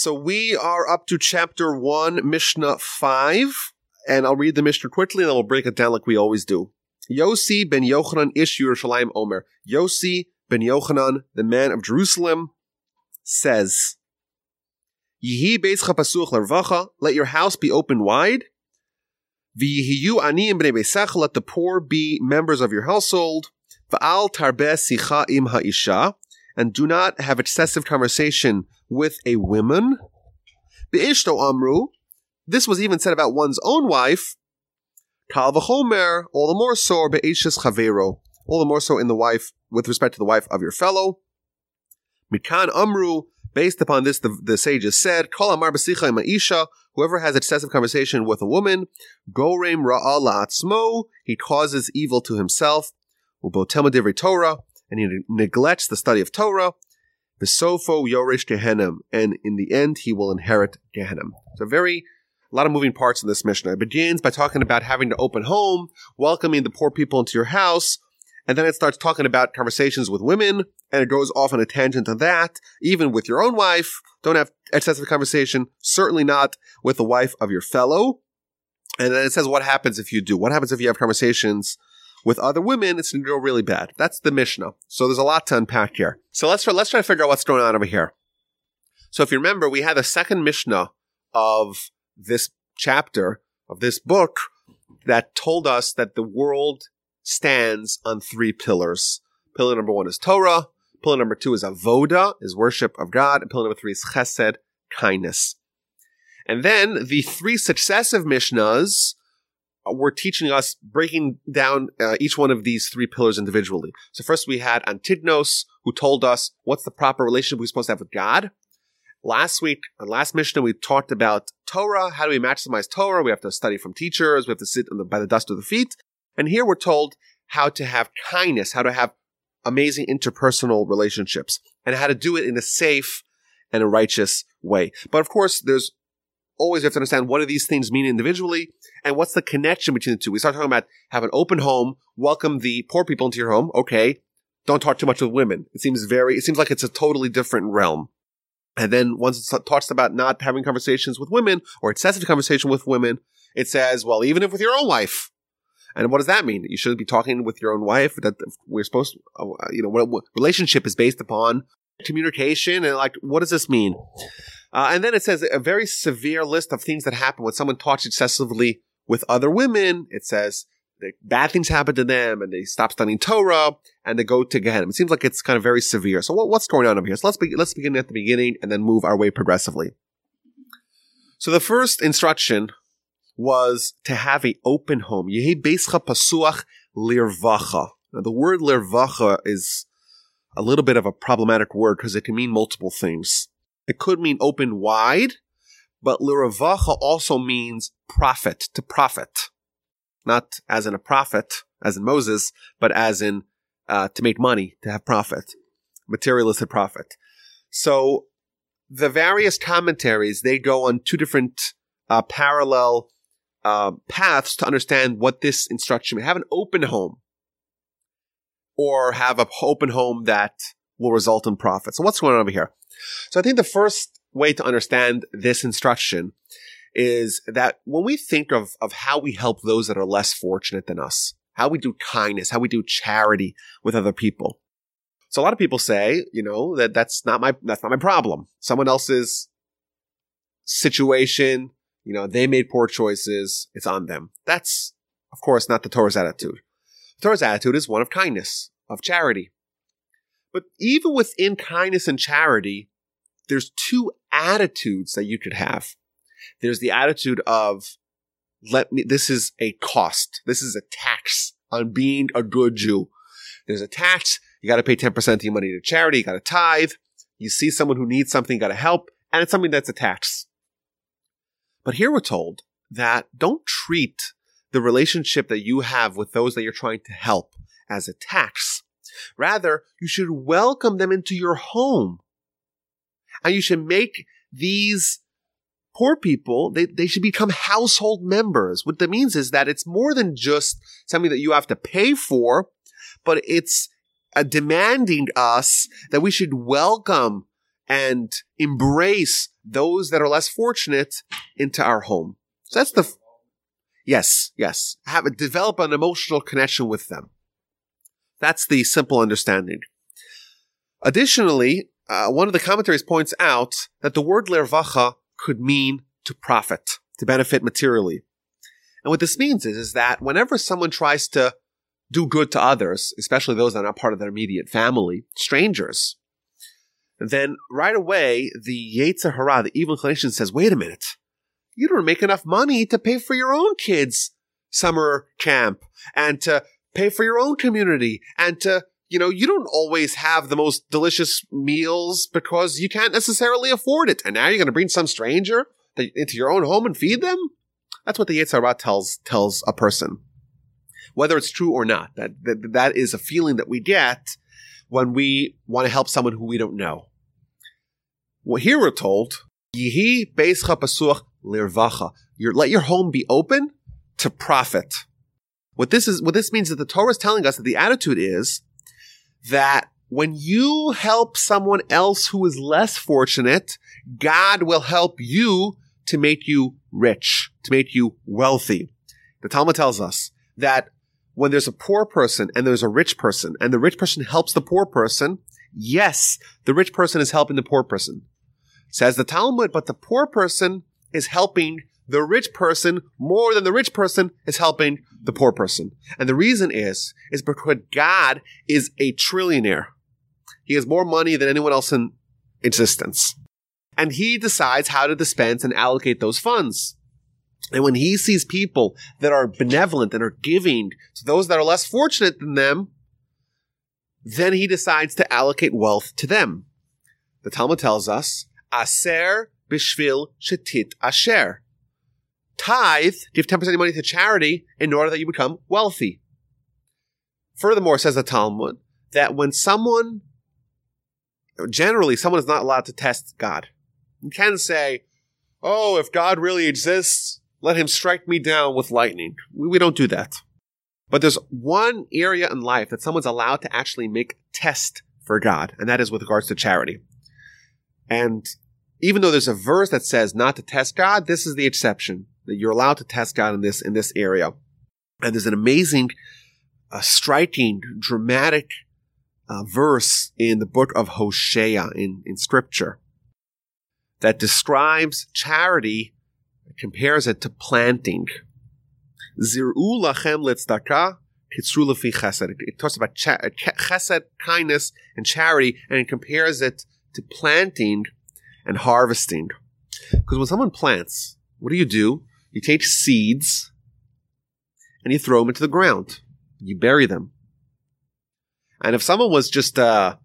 So we are up to chapter 1, Mishnah 5, and I'll read the Mishnah quickly and then we'll break it down like we always do. Yossi ben Yochanan ish Yerushalayim Omer. Yossi ben Yochanan, the man of Jerusalem, says, Yihi beizcha pasuch lervacha, let your house be open wide. V'yihiyu aniyim b'nei beisach, let the poor be members of your household. V'al tarbe sicha im ha'isha, and do not have excessive conversation with a woman. Be'ishto amru, this was even said about one's own wife. Kal v'chomer, all the more so, be'ishes chavero, all the more so in the wife, with respect to the wife of your fellow. Mikan amru, Based upon this, the, the sages said, Kol amar b'sicha ma'isha, whoever has excessive conversation with a woman, gorem ra'al la'atzmo, he causes evil to himself, ubotel divrei Torah, and he neglects the study of Torah, Besofo Yorish Gehenim, and in the end he will inherit Gehenim. So very a lot of moving parts in this Mishnah. It begins by talking about having to open home, welcoming the poor people into your house, and then it starts talking about conversations with women, and it goes off on a tangent on that. Even with your own wife, don't have excessive conversation. Certainly not with the wife of your fellow. And then it says what happens if you do. What happens if you have conversations with other women? It's going to go really bad. That's the Mishnah. So there's a lot to unpack here. So let's try, let's try to figure out what's going on over here. So if you remember, we had a second Mishnah of this chapter of this book that told us that the world stands on three pillars. Pillar number one is Torah. Pillar number two is Avoda, is worship of God. And pillar number three is Chesed, kindness. And then the three successive Mishnahs were teaching us breaking down uh, each one of these three pillars individually. So first we had Antignos, who told us what's the proper relationship we're supposed to have with God. Last week, on last Mishnah, we talked about Torah. How do we maximize Torah? We have to study from teachers. We have to sit the, by the dust of the feet. And here we're told how to have kindness, how to have amazing interpersonal relationships, and how to do it in a safe and a righteous way. But of course, there's always have to understand what do these things mean individually and what's the connection between the two. We start talking about have an open home, welcome the poor people into your home. Okay. Don't talk too much with women. It seems very, it seems like it's a totally different realm. And then once it talks about not having conversations with women or excessive conversation with women, it says, well, even if with your own wife, and what does that mean? You shouldn't be talking with your own wife. That we're supposed, to, uh, you know, what, relationship is based upon communication, and like, what does this mean? Uh, and then it says a very severe list of things that happen when someone talks excessively with other women. It says that bad things happen to them, and they stop studying Torah, and they go to Gehenna. It seems like it's kind of very severe. So what, what's going on over here? So let's be, let's begin at the beginning and then move our way progressively. So the first instruction was to have a open home. Yehi beischa pasuach lirvacha. Now, the word lirvacha is a little bit of a problematic word because it can mean multiple things. It could mean open wide, but liravacha also means profit, to profit. Not as in a prophet, as in Moses, but as in uh, to make money, to have profit, materialistic profit. So the various commentaries, they go on two different uh, parallel uh, paths to understand what this instruction may have an open home or have an open home that will result in profit. So what's going on over here? So I think the first way to understand this instruction is that when we think of, of how we help those that are less fortunate than us, how we do kindness, how we do charity with other people. So a lot of people say, you know, that that's not my, that's not my problem. Someone else's situation, you know, they made poor choices. It's on them. That's, of course, not the Torah's attitude. The Torah's attitude is one of kindness, of charity. But even within kindness and charity, there's two attitudes that you could have. There's the attitude of, let me, this is a cost. This is a tax on being a good Jew. There's a tax. You got to pay 10% of your money to charity. You got to tithe. You see someone who needs something, got to help. And it's something that's a tax. But here we're told that don't treat the relationship that you have with those that you're trying to help as a tax. Rather, you should welcome them into your home. And you should make these poor people, they, they should become household members. What that means is that it's more than just something that you have to pay for, but it's demanding us that we should welcome and embrace those that are less fortunate into our home. So that's the, yes, yes. Have a, develop an emotional connection with them. That's the simple understanding. Additionally, uh, one of the commentaries points out that the word lervacha could mean to profit, to benefit materially. And what this means is, is that whenever someone tries to do good to others, especially those that are not part of their immediate family, strangers, then right away the Yetzer Hara, the evil inclination, says, "Wait a minute, you don't make enough money to pay for your own kids' summer camp and to pay for your own community and to you know, you don't always have the most delicious meals because you can't necessarily afford it. And now you're going to bring some stranger into your own home and feed them? That's what the Yetzer Hara tells, tells a person. Whether it's true or not, that, that, that is a feeling that we get when we want to help someone who we don't know. Well, here we're told, Yihi beischa pasuch lirvacha. Let your home be open to profit. What this is, what this means is that the Torah is telling us that the attitude is that when you help someone else who is less fortunate, God will help you to make you rich, to make you wealthy. The Talmud tells us that when there's a poor person and there's a rich person and the rich person helps the poor person, yes, the rich person is helping the poor person. Says the Talmud, but the poor person is helping the rich person more than the rich person is helping the poor person. And the reason is, is because God is a trillionaire. He has more money than anyone else in existence. And he decides how to dispense and allocate those funds. And when he sees people that are benevolent and are giving to those that are less fortunate than them, then he decides to allocate wealth to them. The Talmud tells us, Aser bishvil shetit asher tithe, give 10% of your money to charity in order that you become wealthy. Furthermore, says the Talmud, that when someone, generally, someone is not allowed to test God. You can say, oh, if God really exists, let him strike me down with lightning. We, we don't do that. But there's one area in life that someone's allowed to actually make test for God, and that is with regards to charity. And even though there's a verse that says not to test God, this is the exception that you're allowed to test God in this in this area. And there's an amazing, uh, striking, dramatic uh, verse in the book of Hosea in, in scripture that describes charity, compares it to planting. Zir'u lachem litzdaka, chesed. It talks about chesed, kindness, and charity, and it compares it to planting and harvesting. Because when someone plants, what do you do? You take seeds and you throw them into the ground. You bury them. And if someone was just a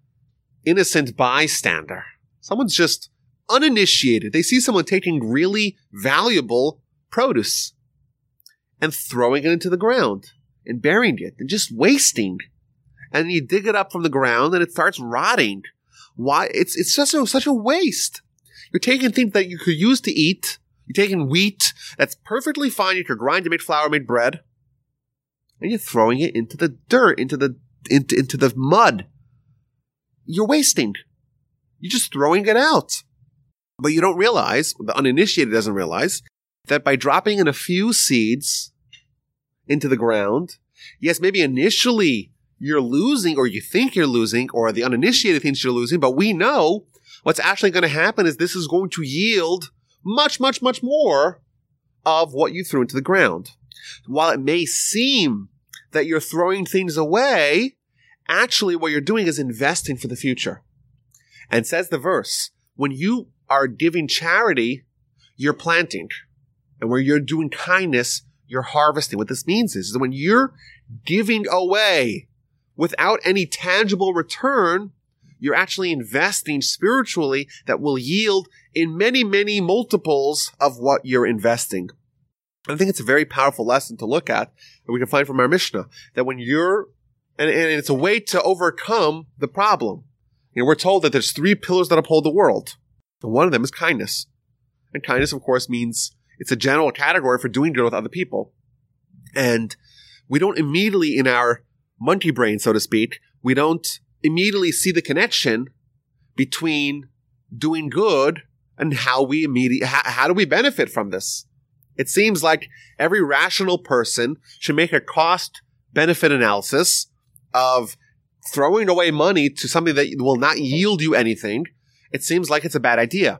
innocent bystander, someone's just uninitiated, they see someone taking really valuable produce and throwing it into the ground and burying it and just wasting. And you dig it up from the ground and it starts rotting. Why? It's, it's just a, such a waste. You're taking things that you could use to eat you're taking wheat that's perfectly fine. You could grind to make flour, make bread, and you're throwing it into the dirt, into the into, into the mud. You're wasting. You're just throwing it out. But you don't realize, the uninitiated doesn't realize, that by dropping in a few seeds into the ground, yes, maybe initially you're losing, or you think you're losing, or the uninitiated thinks you're losing, but we know what's actually going to happen is this is going to yield much, much, much more of what you threw into the ground. While it may seem that you're throwing things away, actually what you're doing is investing for the future. And says the verse, when you are giving charity, you're planting. And where you're doing kindness, you're harvesting. What this means is, that when you're giving away without any tangible return, you're actually investing spiritually that will yield in many, many multiples of what you're investing. I think it's a very powerful lesson to look at that we can find from our Mishnah that when you're, and, and it's a way to overcome the problem. You know, we're told that there's three pillars that uphold the world. And one of them is kindness. And kindness, of course, means it's a general category for doing good with other people. And we don't immediately in our monkey brain, so to speak, we don't immediately see the connection between doing good and how we immediately, how, how do we benefit from this? It seems like every rational person should make a cost benefit analysis of throwing away money to something that will not yield you anything. It seems like it's a bad idea.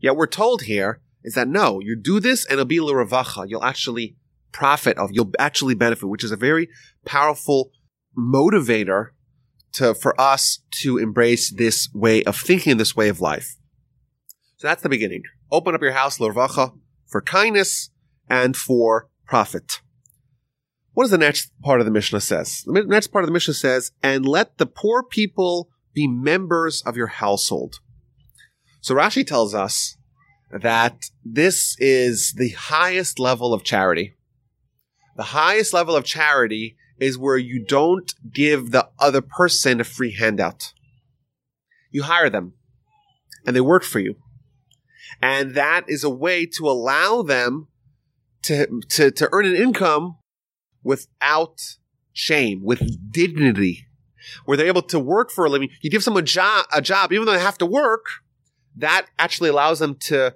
Yet we're told here is that no, you do this and it'll be l'ravacha. You'll actually profit of, you'll actually benefit, which is a very powerful motivator to, for us to embrace this way of thinking, this way of life. So that's the beginning. Open up your house, l'ravacha, for kindness and for profit. What does the next part of the Mishnah says? The next part of the Mishnah says, and let the poor people be members of your household. So Rashi tells us that this is the highest level of charity. The highest level of charity is where you don't give the other person a free handout. You hire them and they work for you. And that is a way to allow them to, to, to earn an income without shame, with dignity, where they're able to work for a living. You give someone a job, a job, even though they have to work, that actually allows them to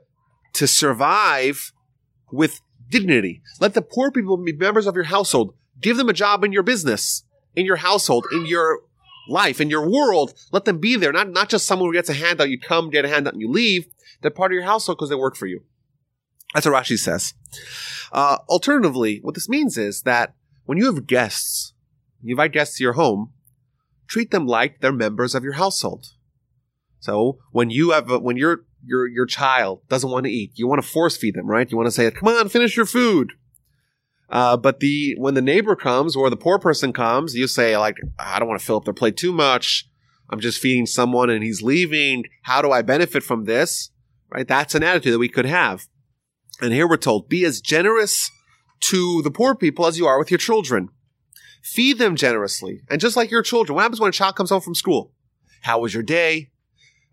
to survive with dignity. Let the poor people be members of your household. Give them a job in your business, in your household, in your life, in your world. Let them be there. Not, not just someone who gets a handout. You come, get a handout, and you leave. They're part of your household because they work for you. That's what Rashi says. Uh, alternatively, what this means is that when you have guests, you invite guests to your home, treat them like they're members of your household. So when you have a, when your your your child doesn't want to eat, you want to force feed them, right? You want to say, "Come on, finish your food." Uh, but the when the neighbor comes or the poor person comes, you say like, "I don't want to fill up their plate too much. I'm just feeding someone and he's leaving. How do I benefit from this?" Right? That's an attitude that we could have. And here we're told, "Be as generous to the poor people as you are with your children. Feed them generously, and just like your children. What happens when a child comes home from school? How was your day?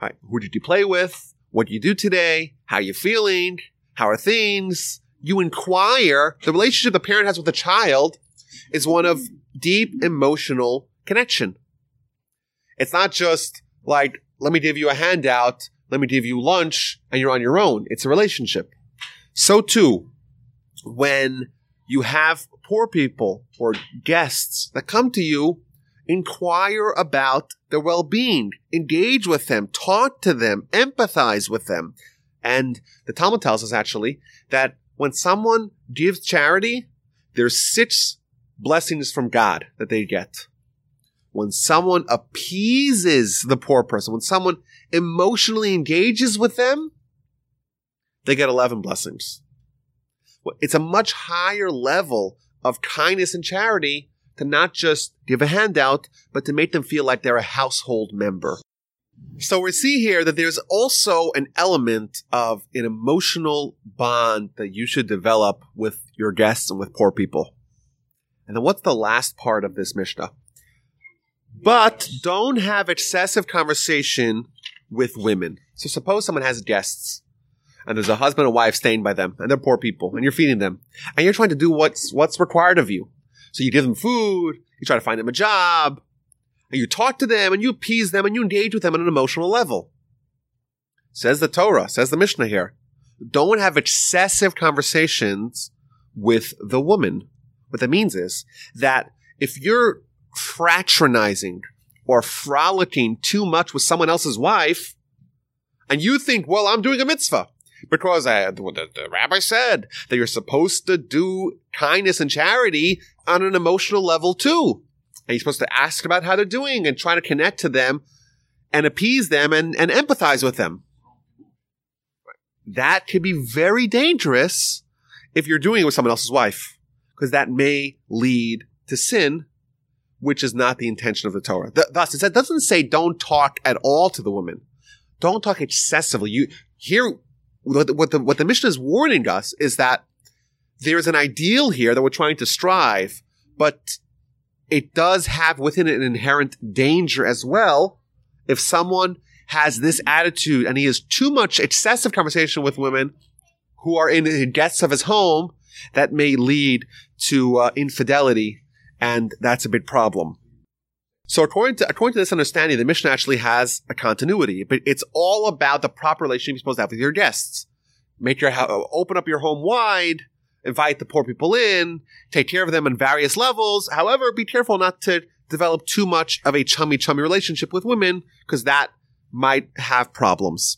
Right. Who did you play with? What do you do today? How are you feeling? How are things? You inquire. The relationship the parent has with the child is one of deep emotional connection. It's not just like, let me give you a handout, let me give you lunch, and you're on your own. It's a relationship. So too, when you have poor people or guests that come to you inquire about their well-being, engage with them, talk to them, empathize with them. And the Talmud tells us actually that when someone gives charity, there's six blessings from God that they get. When someone appeases the poor person, when someone emotionally engages with them, they get 11 blessings. It's a much higher level of kindness and charity to not just give a handout, but to make them feel like they're a household member. So we see here that there's also an element of an emotional bond that you should develop with your guests and with poor people. And then what's the last part of this Mishnah? But don't have excessive conversation with women. So suppose someone has guests and there's a husband and wife staying by them and they're poor people and you're feeding them and you're trying to do what's, what's required of you. So you give them food, you try to find them a job, and you talk to them and you appease them and you engage with them on an emotional level. Says the Torah, says the Mishnah here. Don't have excessive conversations with the woman. What that means is that if you're fraternizing or frolicking too much with someone else's wife, and you think, well, I'm doing a mitzvah because I, the, the rabbi said that you're supposed to do kindness and charity on an emotional level too. And you're supposed to ask about how they're doing and try to connect to them and appease them and, and empathize with them. That could be very dangerous if you're doing it with someone else's wife, because that may lead to sin, which is not the intention of the Torah. thus, it doesn't say don't talk at all to the woman. Don't talk excessively. You here, what the, what the, what the Mishnah is warning us is that there's an ideal here that we're trying to strive, but it does have within it an inherent danger as well. If someone has this attitude and he has too much excessive conversation with women who are in the guests of his home, that may lead to uh, infidelity, and that's a big problem. So according to according to this understanding, the Mishnah actually has a continuity, but it's all about the proper relationship you're supposed to have with your guests. Make your ho- open up your home wide, invite the poor people in, take care of them on various levels. However, be careful not to develop too much of a chummy chummy relationship with women because that might have problems.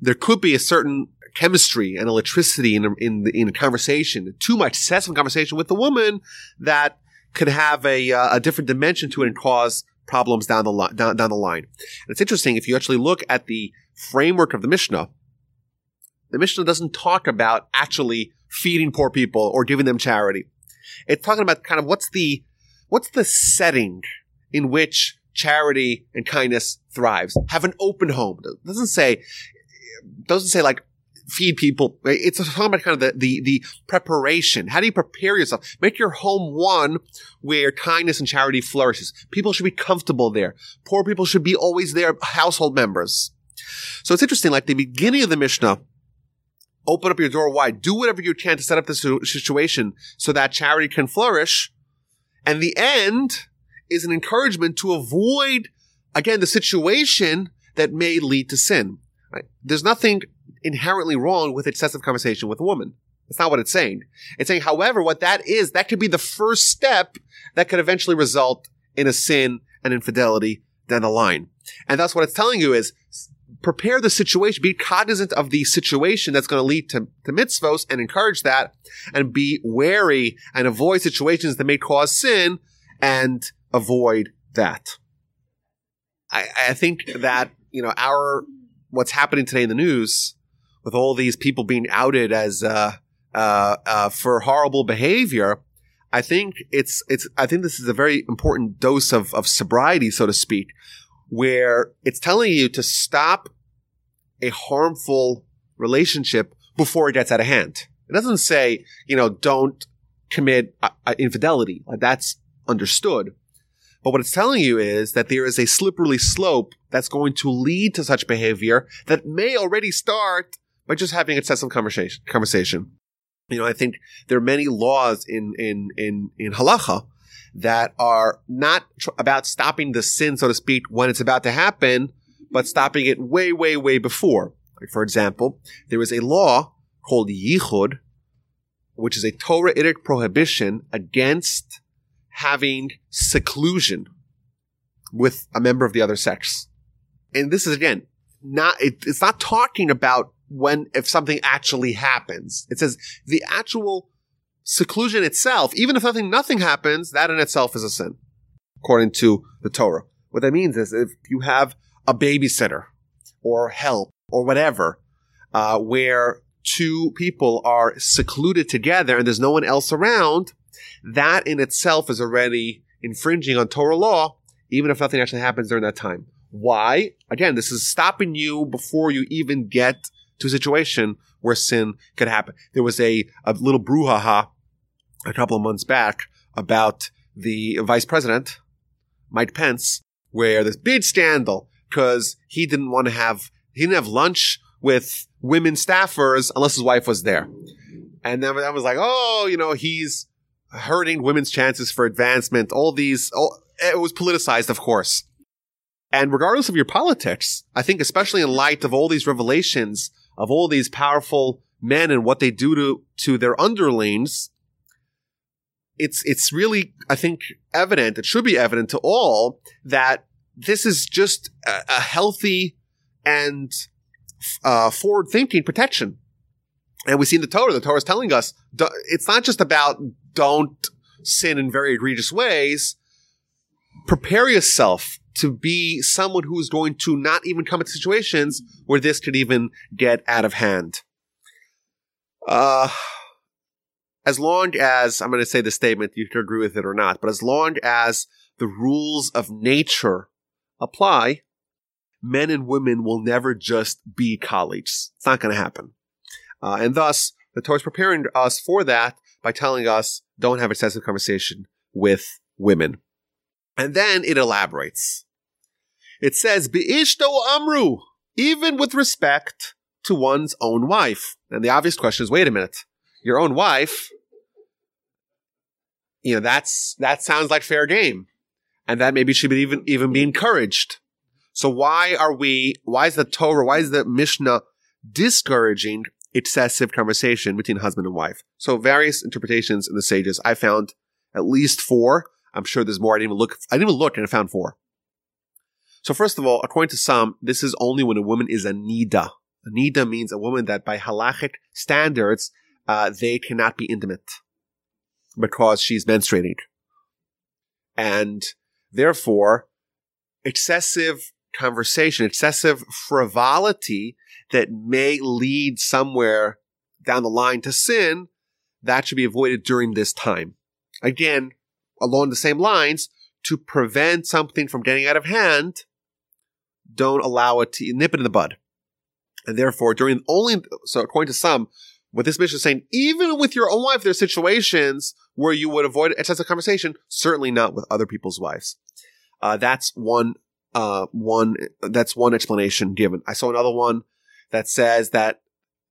There could be a certain chemistry and electricity in a, in in a conversation, too much excessive conversation with the woman that could have a, uh, a different dimension to it and cause problems down the line. Down, down the line. And it's interesting if you actually look at the framework of the Mishnah. The Mishnah doesn't talk about actually feeding poor people or giving them charity. It's talking about kind of what's the what's the setting in which charity and kindness thrives. Have an open home. It doesn't say doesn't say like feed people. It's talking about kind of the, the, the preparation. How do you prepare yourself? Make your home one where kindness and charity flourishes. People should be comfortable there. Poor people should be always there, household members. So it's interesting, like the beginning of the Mishnah, open up your door wide, do whatever you can to set up the situation so that charity can flourish. And the end is an encouragement to avoid, again, the situation that may lead to sin. Right? There's nothing inherently wrong with excessive conversation with a woman. That's not what it's saying. It's saying, however, what that is, that could be the first step that could eventually result in a sin and infidelity down the line. And that's what it's telling you is prepare the situation, be cognizant of the situation that's going to lead to, to mitzvos and encourage that and be wary and avoid situations that may cause sin and avoid that. I, I think that, you know, our, what's happening today in the news with all these people being outed as uh, uh, uh, for horrible behavior, I think it's it's I think this is a very important dose of of sobriety, so to speak, where it's telling you to stop a harmful relationship before it gets out of hand. It doesn't say you know don't commit uh, uh, infidelity. Like that's understood. But what it's telling you is that there is a slippery slope that's going to lead to such behavior that may already start by just having excessive conversation. Conversation. You know, I think there are many laws in in in in halacha that are not tr- about stopping the sin, so to speak, when it's about to happen, but stopping it way, way, way before. Like for example, there is a law called yichud, which is a Torah-itic prohibition against having seclusion with a member of the other sex. And this is again not it, it's not talking about when if something actually happens. It says the actual seclusion itself, even if nothing nothing happens, that in itself is a sin, according to the Torah. What that means is if you have a babysitter or help or whatever, uh, where two people are secluded together and there's no one else around, that in itself is already infringing on Torah law, even if nothing actually happens during that time. Why? Again, this is stopping you before you even get to a situation where sin could happen. There was a, a little brouhaha a couple of months back about the vice president, Mike Pence, where this big scandal because he didn't want to have, he didn't have lunch with women staffers unless his wife was there. And then I was like, oh, you know, he's hurting women's chances for advancement. All these, it was politicized, of course. And regardless of your politics, I think especially in light of all these revelations of all these powerful men and what they do to, to their underlings, it's, it's really, I think, evident, it should be evident to all that this is just a, a healthy and uh, forward thinking protection. And we see in the Torah, the Torah is telling us it's not just about don't sin in very egregious ways. Prepare yourself to be someone who is going to not even come into situations where this could even get out of hand. Uh, as long as, I'm going to say the statement, you can agree with it or not, but as long as the rules of nature apply, men and women will never just be colleagues. It's not going to happen. Uh, and thus, the Torah is preparing us for that by telling us don't have excessive conversation with women. And then it elaborates. It says, Be'ishto amru, even with respect to one's own wife. And the obvious question is, wait a minute, your own wife, you know, that's, that sounds like fair game. and that maybe should be even even be encouraged. So why are we? Why is the Torah? Why is the Mishnah discouraging excessive conversation between husband and wife? So various interpretations in the sages. I found at least four. I'm sure there's more. I didn't even look. I didn't even look, and I found four. So first of all, according to some, this is only when a woman is a nida. A nida means a woman that by halachic standards, uh, they cannot be intimate because she's menstruating. And therefore, excessive conversation, excessive frivolity that may lead somewhere down the line to sin, that should be avoided during this time. Again, along the same lines, to prevent something from getting out of hand, don't allow it to nip it in the bud. And therefore, during only, so according to some, what this Mishnah is saying, even with your own wife, there are situations where you would avoid excessive conversation, certainly not with other people's wives. Uh, that's one, uh, one, that's one explanation given. I saw another one that says that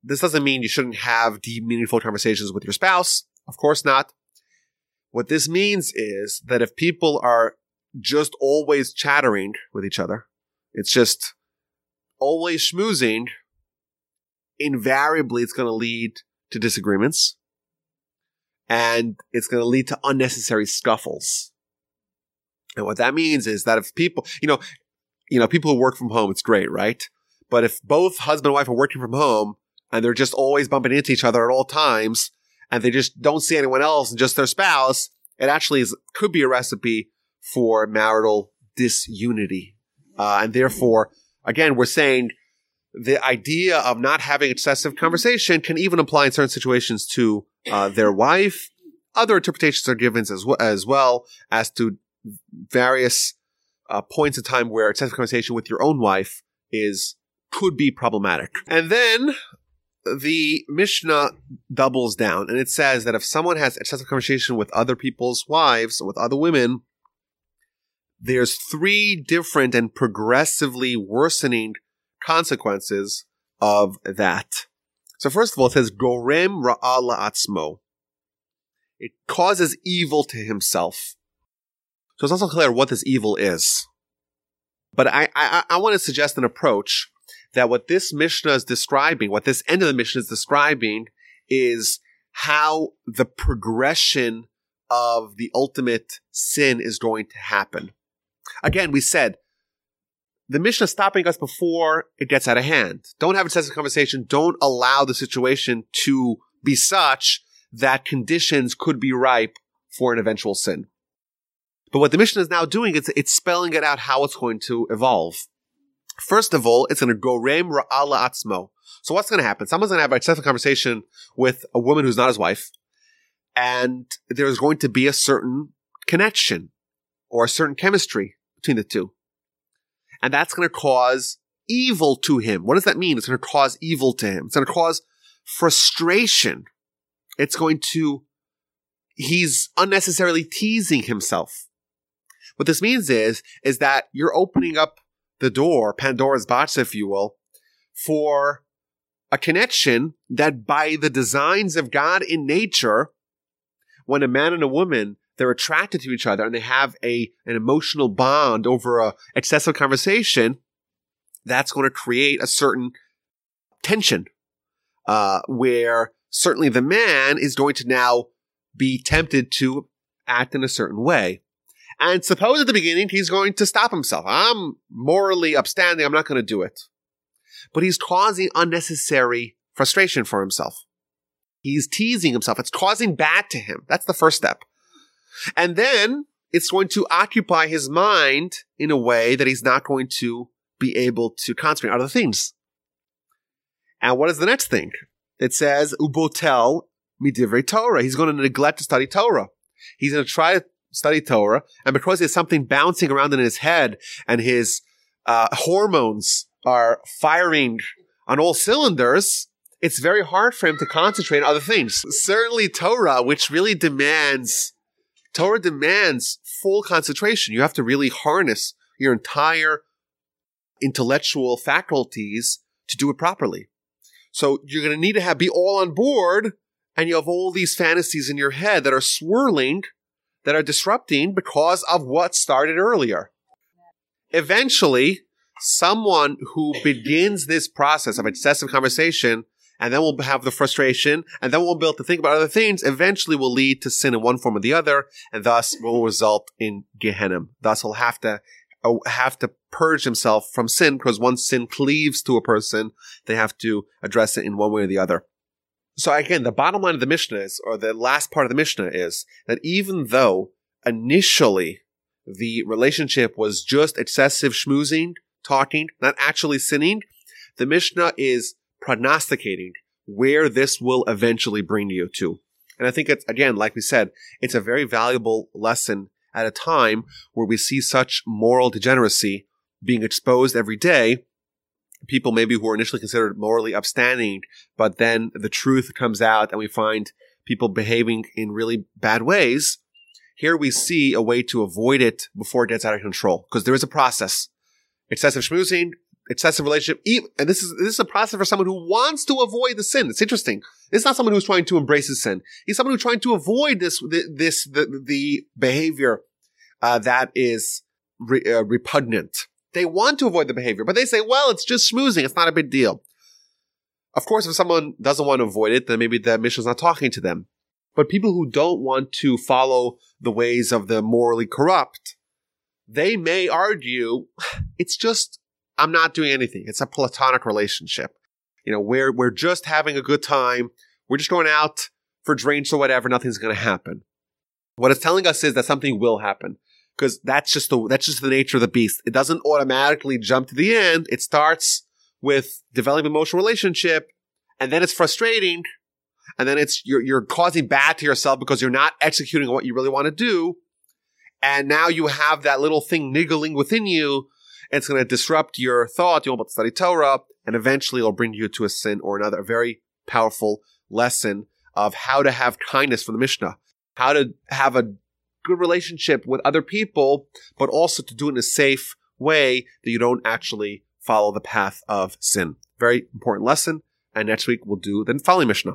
this doesn't mean you shouldn't have deep, meaningful conversations with your spouse. Of course not. What this means is that if people are just always chattering with each other, it's just always schmoozing, invariably it's going to lead to disagreements and it's going to lead to unnecessary scuffles. And what that means is that if people, you know, you know, people who work from home, it's great, right? But if both husband and wife are working from home and they're just always bumping into each other at all times and they just don't see anyone else and just their spouse, it actually is, could be a recipe for marital disunity. Uh, and therefore, again, we're saying the idea of not having excessive conversation can even apply in certain situations to uh, their wife. Other interpretations are given as, well, as well as to various uh, points in time where excessive conversation with your own wife is could be problematic. And then the Mishnah doubles down and it says that if someone has excessive conversation with other people's wives with other women, there's three different and progressively worsening consequences of that. So first of all, it says gorem ra'ala atzmo. It causes evil to himself. So it's also clear what this evil is. But I, I, I want to suggest an approach that what this Mishnah is describing, what this end of the Mishnah is describing, is how the progression of the ultimate sin is going to happen. Again, we said the Mishnah is stopping us before it gets out of hand. Don't have a sensitive conversation. Don't allow the situation to be such that conditions could be ripe for an eventual sin. But what the Mishnah is now doing is it's spelling it out how it's going to evolve. First of all, it's going to gorem ra'ala atzmo. So what's going to happen? Someone's going to have a excessive conversation with a woman who's not his wife, and there's going to be a certain connection or a certain chemistry between the two and that's going to cause evil to him. What does that mean? It's going to cause evil to him. It's going to cause frustration. It's going to, he's unnecessarily teasing himself. What this means is, is that you're opening up the door, Pandora's box, if you will, for a connection that by the designs of God in nature, when a man and a woman they're attracted to each other and they have a an emotional bond over a excessive conversation, that's going to create a certain tension, uh, where certainly the man is going to now be tempted to act in a certain way. And suppose at the beginning he's going to stop himself. I'm morally upstanding. I'm not going to do it. But he's causing unnecessary frustration for himself. He's teasing himself. It's causing bad to him. That's the first step. And then it's going to occupy his mind in a way that he's not going to be able to concentrate on other things. And what is the next thing? It says, Ubotel midivrei Torah. He's going to neglect to study Torah. He's going to try to study Torah. And because there's something bouncing around in his head and his uh, hormones are firing on all cylinders, it's very hard for him to concentrate on other things. Certainly Torah, which really demands Torah demands full concentration. You have to really harness your entire intellectual faculties to do it properly. So you're going to need to have be all on board and you have all these fantasies in your head that are swirling that are disrupting because of what started earlier. Eventually, someone who begins this process of excessive conversation and then we'll have the frustration, and then we'll be able to think about other things, eventually will lead to sin in one form or the other, and thus will result in Gehenna. Thus he'll have to uh, have to purge himself from sin because once sin cleaves to a person, they have to address it in one way or the other. So again, the bottom line of the Mishnah is, or the last part of the Mishnah is, that even though initially the relationship was just excessive schmoozing, talking, not actually sinning, the Mishnah is prognosticating where this will eventually bring you to. And I think it's, again, like we said, it's a very valuable lesson at a time where we see such moral degeneracy being exposed every day. People maybe who were initially considered morally upstanding, but then the truth comes out and we find people behaving in really bad ways. Here we see a way to avoid it before it gets out of control because there is a process. Excessive schmoozing, excessive relationship, and this is this is a process for someone who wants to avoid the sin. It's interesting. It's not someone who's trying to embrace the sin. He's someone who's trying to avoid this this the, the behavior uh, that is re, uh, repugnant. They want to avoid the behavior, but they say, "Well, it's just schmoozing. It's not a big deal." Of course, if someone doesn't want to avoid it, then maybe the Mishnah's not talking to them. But people who don't want to follow the ways of the morally corrupt, they may argue it's just I'm not doing anything. It's a platonic relationship. You know, we're we're just having a good time. We're just going out for drinks or whatever. Nothing's going to happen. What it's telling us is that something will happen because that's just the that's just the nature of the beast. It doesn't automatically jump to the end. It starts with developing emotional relationship, and then it's frustrating, and then it's you're you're causing bad to yourself because you're not executing what you really want to do, and now you have that little thing niggling within you it's going to disrupt your thought. You want to study Torah, and eventually it'll bring you to a sin or another. A very powerful lesson of how to have kindness for the Mishnah, how to have a good relationship with other people, but also to do it in a safe way that you don't actually follow the path of sin. Very important lesson. And next week we'll do the following Mishnah.